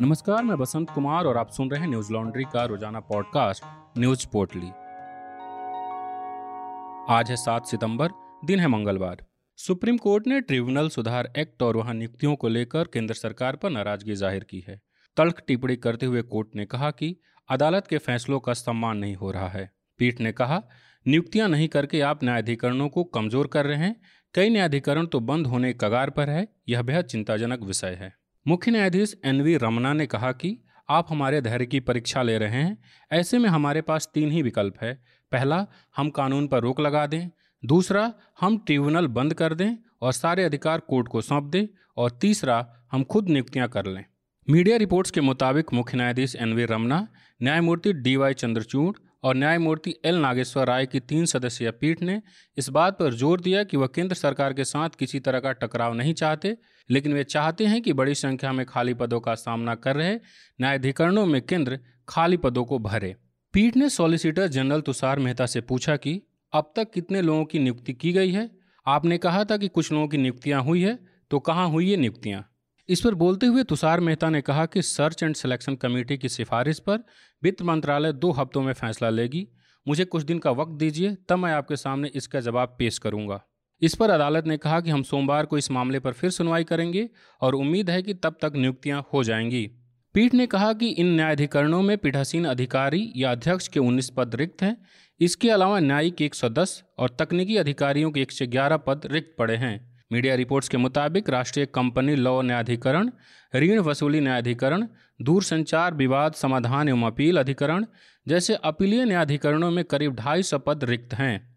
नमस्कार, मैं बसंत कुमार और आप सुन रहे हैं न्यूज़ लॉन्ड्री का रोज़ाना पॉडकास्ट, न्यूज़ पोर्टली। आज है सात सितंबर, दिन है मंगलवार। सुप्रीम कोर्ट ने ट्रिब्यूनल सुधार एक्ट और वहाँ नियुक्तियों को लेकर केंद्र सरकार पर नाराज़गी ज़ाहिर की है। तल्ख टिप्पणी करते हुए कोर्ट ने कहा कि अदालत के फैसलों का सम्मान नहीं हो रहा है। पीठ ने कहा, नियुक्तियाँ नहीं करके आप न्यायाधिकरणों को कमज़ोर कर रहे हैं। कई न्यायाधिकरण तो बंद होने कगार पर है, यह बेहद चिंताजनक विषय है। मुख्य न्यायाधीश एन वी रमना ने कहा कि आप हमारे धैर्य की परीक्षा ले रहे हैं। ऐसे में हमारे पास तीन ही विकल्प है। पहला, हम कानून पर रोक लगा दें। दूसरा, हम ट्रिब्यूनल बंद कर दें और सारे अधिकार कोर्ट को सौंप दें। और तीसरा, हम खुद नियुक्तियाँ कर लें। मीडिया रिपोर्ट्स के मुताबिक मुख्य न्यायाधीश एन वी रमना न्यायमूर्ति डी वाई चंद्रचूड़ और न्यायमूर्ति एल नागेश्वर राय की तीन सदस्यीय पीठ ने इस बात पर ज़ोर दिया कि वह केंद्र सरकार के साथ किसी तरह का टकराव नहीं चाहते, लेकिन वे चाहते हैं कि बड़ी संख्या में खाली पदों का सामना कर रहे न्यायाधिकरणों में केंद्र खाली पदों को भरे। पीठ ने सॉलिसिटर जनरल तुषार मेहता से पूछा कि, अब तक कितने लोगों की नियुक्ति की गई है? आपने कहा था कि कुछ लोगों की नियुक्तियाँ हुई है तो कहाँ हुई ये नियुक्तियाँ? इस पर बोलते हुए तुषार मेहता ने कहा कि सर्च एंड सिलेक्शन कमेटी की सिफारिश पर वित्त मंत्रालय दो हफ्तों में फैसला लेगी। मुझे कुछ दिन का वक्त दीजिए, तब मैं आपके सामने इसका जवाब पेश करूँगा। इस पर अदालत ने कहा कि हम सोमवार को इस मामले पर फिर सुनवाई करेंगे और उम्मीद है कि तब तक नियुक्तियाँ हो जाएँगी। पीठ ने कहा कि इन न्यायाधिकरणों में पीठासीन अधिकारी या अध्यक्ष के 19 पद रिक्त हैं। इसके अलावा न्यायिक 110 और तकनीकी अधिकारियों के 111 पद रिक्त पड़े हैं। मीडिया रिपोर्ट्स के मुताबिक राष्ट्रीय कंपनी लॉ न्यायाधिकरण, ऋण वसूली न्यायाधिकरण, दूरसंचार विवाद समाधान एवं अपील अधिकरण जैसे अपीलीय न्यायाधिकरणों में करीब ढाई सौ पद रिक्त हैं।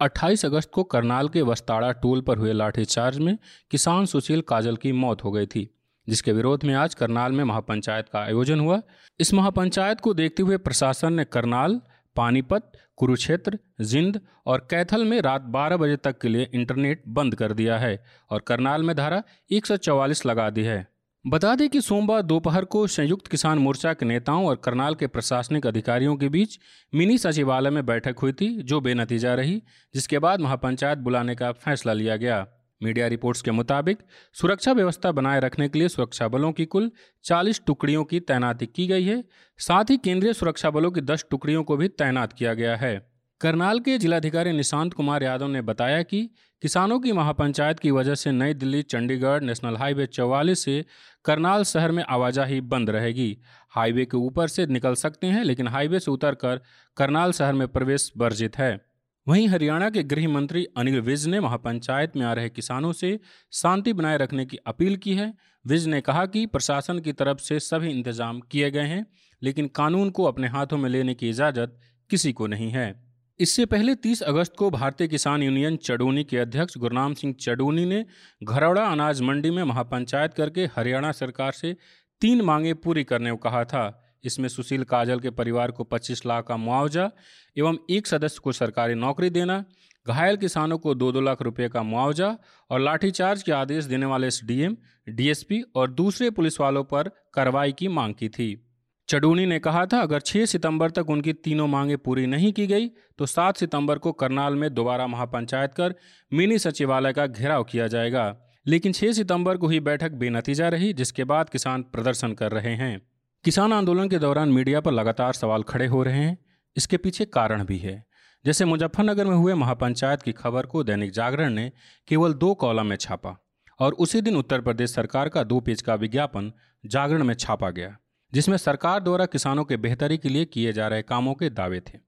28 अगस्त को करनाल के वस्ताड़ा टोल पर हुए लाठीचार्ज में किसान सुशील काजल की मौत हो गई थी, जिसके विरोध में आज करनाल में महापंचायत का आयोजन हुआ। इस महापंचायत को देखते हुए प्रशासन ने करनाल पानीपत, कुरुक्षेत्र, जिंद और कैथल में रात 12 बजे तक के लिए इंटरनेट बंद कर दिया है और करनाल में धारा 144 लगा दी है। बता दें कि सोमवार दोपहर को संयुक्त किसान मोर्चा के नेताओं और करनाल के प्रशासनिक अधिकारियों के बीच मिनी सचिवालय में बैठक हुई थी, जो बेनतीजा रही, जिसके बाद महापंचायत बुलाने का फैसला लिया गया। मीडिया रिपोर्ट्स के मुताबिक, सुरक्षा व्यवस्था बनाए रखने के लिए सुरक्षा बलों की कुल 40 टुकड़ियों की तैनाती की गई है। साथ ही केंद्रीय सुरक्षा बलों की 10 टुकड़ियों को भी तैनात किया गया है। करनाल के जिलाधिकारी निशांत कुमार यादव ने बताया कि किसानों की महापंचायत की वजह से नई दिल्ली, चंडीगढ़, नेशनल हाईवे चौवालीस से करनाल शहर में आवाजाही बंद रहेगी। हाईवे के ऊपर से निकल सकते हैं, लेकिन हाईवे से उतरकर करनाल शहर में प्रवेश वर्जित है। वहीं हरियाणा के गृह मंत्री अनिल विज ने महापंचायत में आ रहे किसानों से शांति बनाए रखने की अपील की है। विज ने कहा कि प्रशासन की तरफ़ से सभी इंतज़ाम किए गए हैं, लेकिन कानून को अपने हाथों में लेने की इजाज़त किसी को नहीं है। इससे पहले 30 अगस्त को भारतीय किसान यूनियन चडोनी के अध्यक्ष गुरनाम सिंह चडोनी ने घरौड़ा अनाज मंडी में महापंचायत करके हरियाणा सरकार से तीन मांगे पूरी करने को कहा था। इसमें सुशील काजल के परिवार को 25 लाख का मुआवजा एवं एक सदस्य को सरकारी नौकरी देना, घायल किसानों को दो दो लाख रुपए का मुआवजा और लाठीचार्ज के आदेश देने वाले एसडीएम डीएसपी और दूसरे पुलिस वालों पर कार्रवाई की मांग की थी। चडूनी ने कहा था, अगर 6 सितंबर तक उनकी तीनों मांगे पूरी नहीं की गई तो 7 सितंबर को करनाल में दोबारा महापंचायत कर मिनी सचिवालय का घेराव किया जाएगा। लेकिन 6 सितंबर को ही बैठक बेनतीजा रही, जिसके बाद किसान प्रदर्शन कर रहे हैं। किसान आंदोलन के दौरान मीडिया पर लगातार सवाल खड़े हो रहे हैं। इसके पीछे कारण भी है। जैसे मुजफ्फरनगर में हुए महापंचायत की खबर को दैनिक जागरण ने केवल दो कॉलम में छापा और उसी दिन उत्तर प्रदेश सरकार का दो पेज का विज्ञापन जागरण में छापा गया, जिसमें सरकार द्वारा किसानों के बेहतरी के लिए किए जा रहे कामों के दावे थे।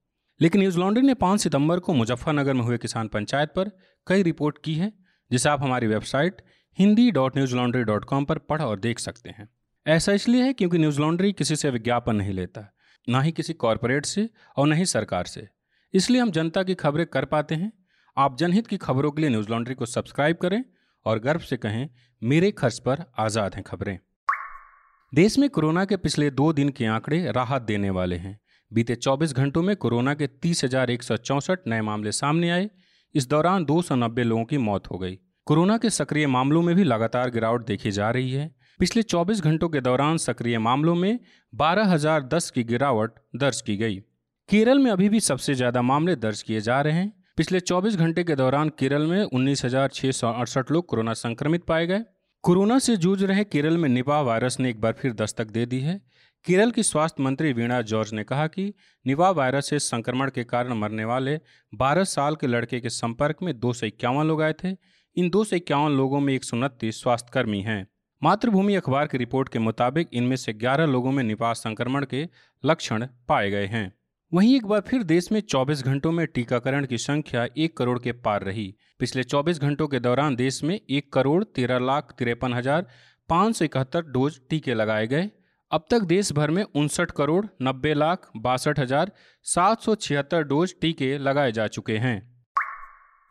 लेकिन न्यूज़ लॉन्ड्री ने पाँच सितंबर को मुजफ्फरनगर में हुए किसान पंचायत पर कई रिपोर्ट की है, जिसे आप हमारी website Hindi dot Newslaundry dot com पर पढ़ और देख सकते हैं। ऐसा इसलिए है क्योंकि न्यूज़ लॉन्ड्री किसी से विज्ञापन नहीं लेता, ना ही किसी कॉरपोरेट से और ना ही सरकार से। इसलिए हम जनता की खबरें कर पाते हैं। आप जनहित की खबरों के लिए न्यूज़ लॉन्ड्री को सब्सक्राइब करें और गर्व से कहें, मेरे खर्च पर आज़ाद हैं खबरें। देश में कोरोना के पिछले दो दिन के आंकड़े राहत देने वाले हैं। बीते 24 घंटों में कोरोना के तीस नए मामले सामने आए। इस दौरान दो सौ नब्बे लोगों की मौत हो गई। कोरोना के सक्रिय मामलों में भी लगातार गिरावट देखी जा रही है। पिछले 24 घंटों के दौरान सक्रिय मामलों में 12,010 की गिरावट दर्ज की गई। केरल में अभी भी सबसे ज़्यादा मामले दर्ज किए जा रहे हैं। पिछले 24 घंटे के दौरान केरल में उन्नीस लोग कोरोना संक्रमित पाए गए। कोरोना से जूझ रहे केरल में निपाह वायरस ने एक बार फिर दस्तक दे दी है। केरल की स्वास्थ्य मंत्री वीणा जॉर्ज ने कहा कि निपा वायरस से संक्रमण के कारण मरने वाले 12 साल के लड़के के संपर्क में दो सौ इक्यावन लोग आए थे। इन दो सौ इक्यावन लोगों में एक सौ उनतीस स्वास्थ्यकर्मी हैं। मातृभूमि अखबार की रिपोर्ट के मुताबिक इनमें से 11 लोगों में निपाह संक्रमण के लक्षण पाए गए हैं। वहीं एक बार फिर देश में 24 घंटों में टीकाकरण की संख्या एक करोड़ के पार रही। पिछले 24 घंटों के दौरान देश में एक करोड़ तेरह लाख तिरपन हज़ार पाँच सौ इकहत्तर डोज टीके लगाए गए। अब तक देश भर में उनसठ करोड़ नब्बे लाख बासठ हज़ार सात सौ छिहत्तर डोज टीके लगाए जा चुके हैं।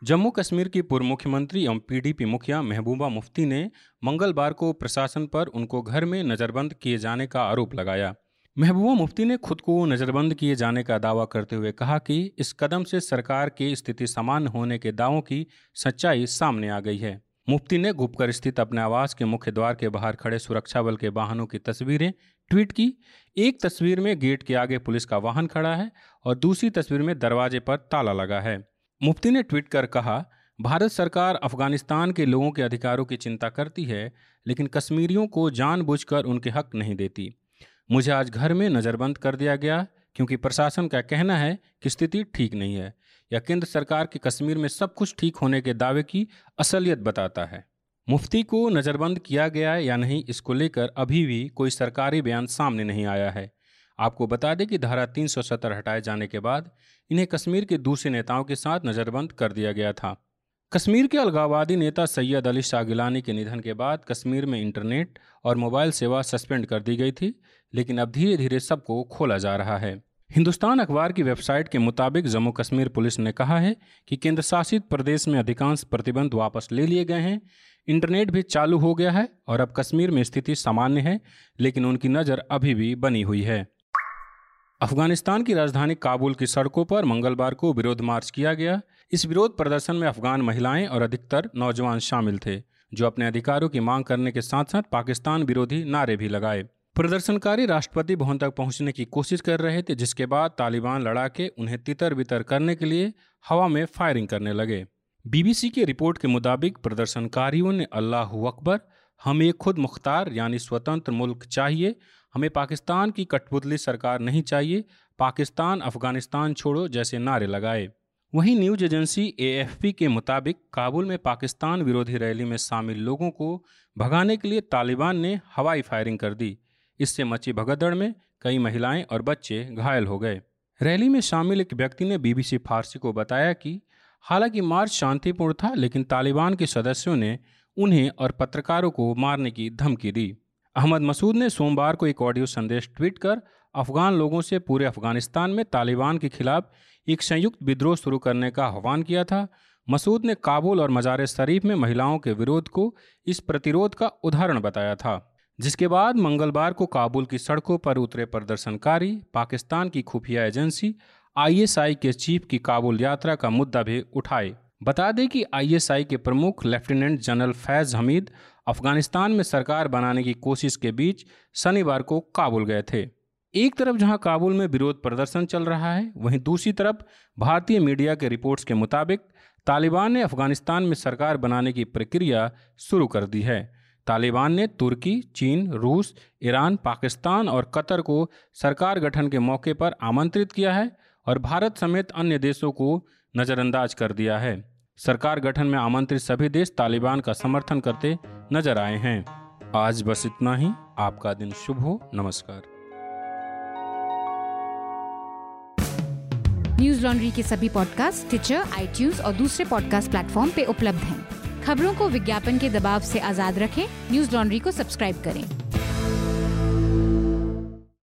जम्मू कश्मीर की पूर्व मुख्यमंत्री एवं पीडीपी मुखिया महबूबा मुफ्ती ने मंगलवार को प्रशासन पर उनको घर में नज़रबंद किए जाने का आरोप लगाया। महबूबा मुफ्ती ने खुद को नज़रबंद किए जाने का दावा करते हुए कहा कि इस कदम से सरकार की स्थिति सामान्य होने के दावों की सच्चाई सामने आ गई है। मुफ्ती ने गुपकर स्थित अपने आवास के मुख्य द्वार के बाहर खड़े सुरक्षा बल के वाहनों की तस्वीरें ट्वीट की। एक तस्वीर में गेट के आगे पुलिस का वाहन खड़ा है और दूसरी तस्वीर में दरवाजे पर ताला लगा है। मुफ्ती ने ट्वीट कर कहा, भारत सरकार अफ़गानिस्तान के लोगों के अधिकारों की चिंता करती है, लेकिन कश्मीरियों को जानबूझकर उनके हक नहीं देती। मुझे आज घर में नज़रबंद कर दिया गया, क्योंकि प्रशासन का कहना है कि स्थिति ठीक नहीं है, या केंद्र सरकार के कश्मीर में सब कुछ ठीक होने के दावे की असलियत बताता है। मुफ्ती को नज़रबंद किया गया या नहीं, इसको लेकर अभी भी कोई सरकारी बयान सामने नहीं आया है। आपको बता दें कि धारा 370 हटाए जाने के बाद इन्हें कश्मीर के दूसरे नेताओं के साथ नज़रबंद कर दिया गया था। कश्मीर के अलगाववादी नेता सैयद अली शाह गिलानी के निधन के बाद कश्मीर में इंटरनेट और मोबाइल सेवा सस्पेंड कर दी गई थी, लेकिन अब धीरे धीरे सबको खोला जा रहा है। हिंदुस्तान अखबार की वेबसाइट के मुताबिक जम्मू कश्मीर पुलिस ने कहा है कि केंद्र शासित प्रदेश में अधिकांश प्रतिबंध वापस ले लिए गए हैं। इंटरनेट भी चालू हो गया है और अब कश्मीर में स्थिति सामान्य है, लेकिन उनकी नज़र अभी भी बनी हुई है। अफ़गानिस्तान की राजधानी काबुल की सड़कों पर मंगलवार को विरोध मार्च किया गया। इस विरोध प्रदर्शन में अफगान महिलाएँ और अधिकतर नौजवान शामिल थे, जो अपने अधिकारों की मांग करने के साथ साथ पाकिस्तान विरोधी नारे भी लगाए। प्रदर्शनकारी राष्ट्रपति भवन तक पहुँचने की कोशिश कर रहे थे, जिसके बाद तालिबान लड़ाके उन्हें तितर बितर करने के लिए हवा में फायरिंग करने लगे। बीबीसी की रिपोर्ट के मुताबिक प्रदर्शनकारियों ने अल्लाह अकबर, हमें खुद मुख्तार यानी स्वतंत्र मुल्क चाहिए हमें पाकिस्तान की कठपुतली सरकार नहीं चाहिए, पाकिस्तान, अफ़गानिस्तान छोड़ो जैसे नारे लगाए। वहीं न्यूज़ एजेंसी एएफपी के मुताबिक काबुल में पाकिस्तान विरोधी रैली में शामिल लोगों को भगाने के लिए तालिबान ने हवाई फायरिंग कर दी। इससे मची भगदड़ में कई महिलाएँ और बच्चे घायल हो गए। रैली में शामिल एक व्यक्ति ने बीबीसी फारसी को बताया कि हालाँकि मार्च शांतिपूर्ण था, लेकिन तालिबान के सदस्यों ने उन्हें और पत्रकारों को मारने की धमकी दी। अहमद मसूद ने सोमवार को एक ऑडियो संदेश ट्वीट कर अफगान लोगों से पूरे अफ़गानिस्तान में तालिबान के खिलाफ एक संयुक्त विद्रोह शुरू करने का आह्वान किया था। मसूद ने काबुल और मजार शरीफ में महिलाओं के विरोध को इस प्रतिरोध का उदाहरण बताया था, जिसके बाद मंगलवार को काबुल की सड़कों पर उतरे प्रदर्शनकारी, पाकिस्तान की खुफिया एजेंसी, आईएसआई के चीफ की काबुल यात्रा का मुद्दा भी उठाए। बता दें कि आईएसआई के प्रमुख लेफ्टिनेंट जनरल फैज हमीद अफ़गानिस्तान में सरकार बनाने की कोशिश के बीच शनिवार को काबुल गए थे। एक तरफ़ जहाँ काबुल में विरोध प्रदर्शन चल रहा है, वहीं दूसरी तरफ़ भारतीय मीडिया के रिपोर्ट्स के मुताबिक तालिबान ने अफ़गानिस्तान में सरकार बनाने की प्रक्रिया शुरू कर दी है। तालिबान ने तुर्की, चीन, रूस, ईरान, पाकिस्तान और कतर को सरकार गठन के मौके पर आमंत्रित किया है और भारत समेत अन्य देशों को नज़रअंदाज कर दिया है। सरकार गठन में आमंत्रित सभी देश तालिबान का समर्थन करते नज़र आए हैं। आज बस इतना ही। आपका दिन शुभ हो। नमस्कार। न्यूज़ लॉन्ड्री के सभी पॉडकास्ट ट्विटर आई और दूसरे पॉडकास्ट प्लेटफॉर्म पे उपलब्ध हैं। खबरों को विज्ञापन के दबाव से आज़ाद रखें। न्यूज़ लॉन्ड्री को सब्सक्राइब करें।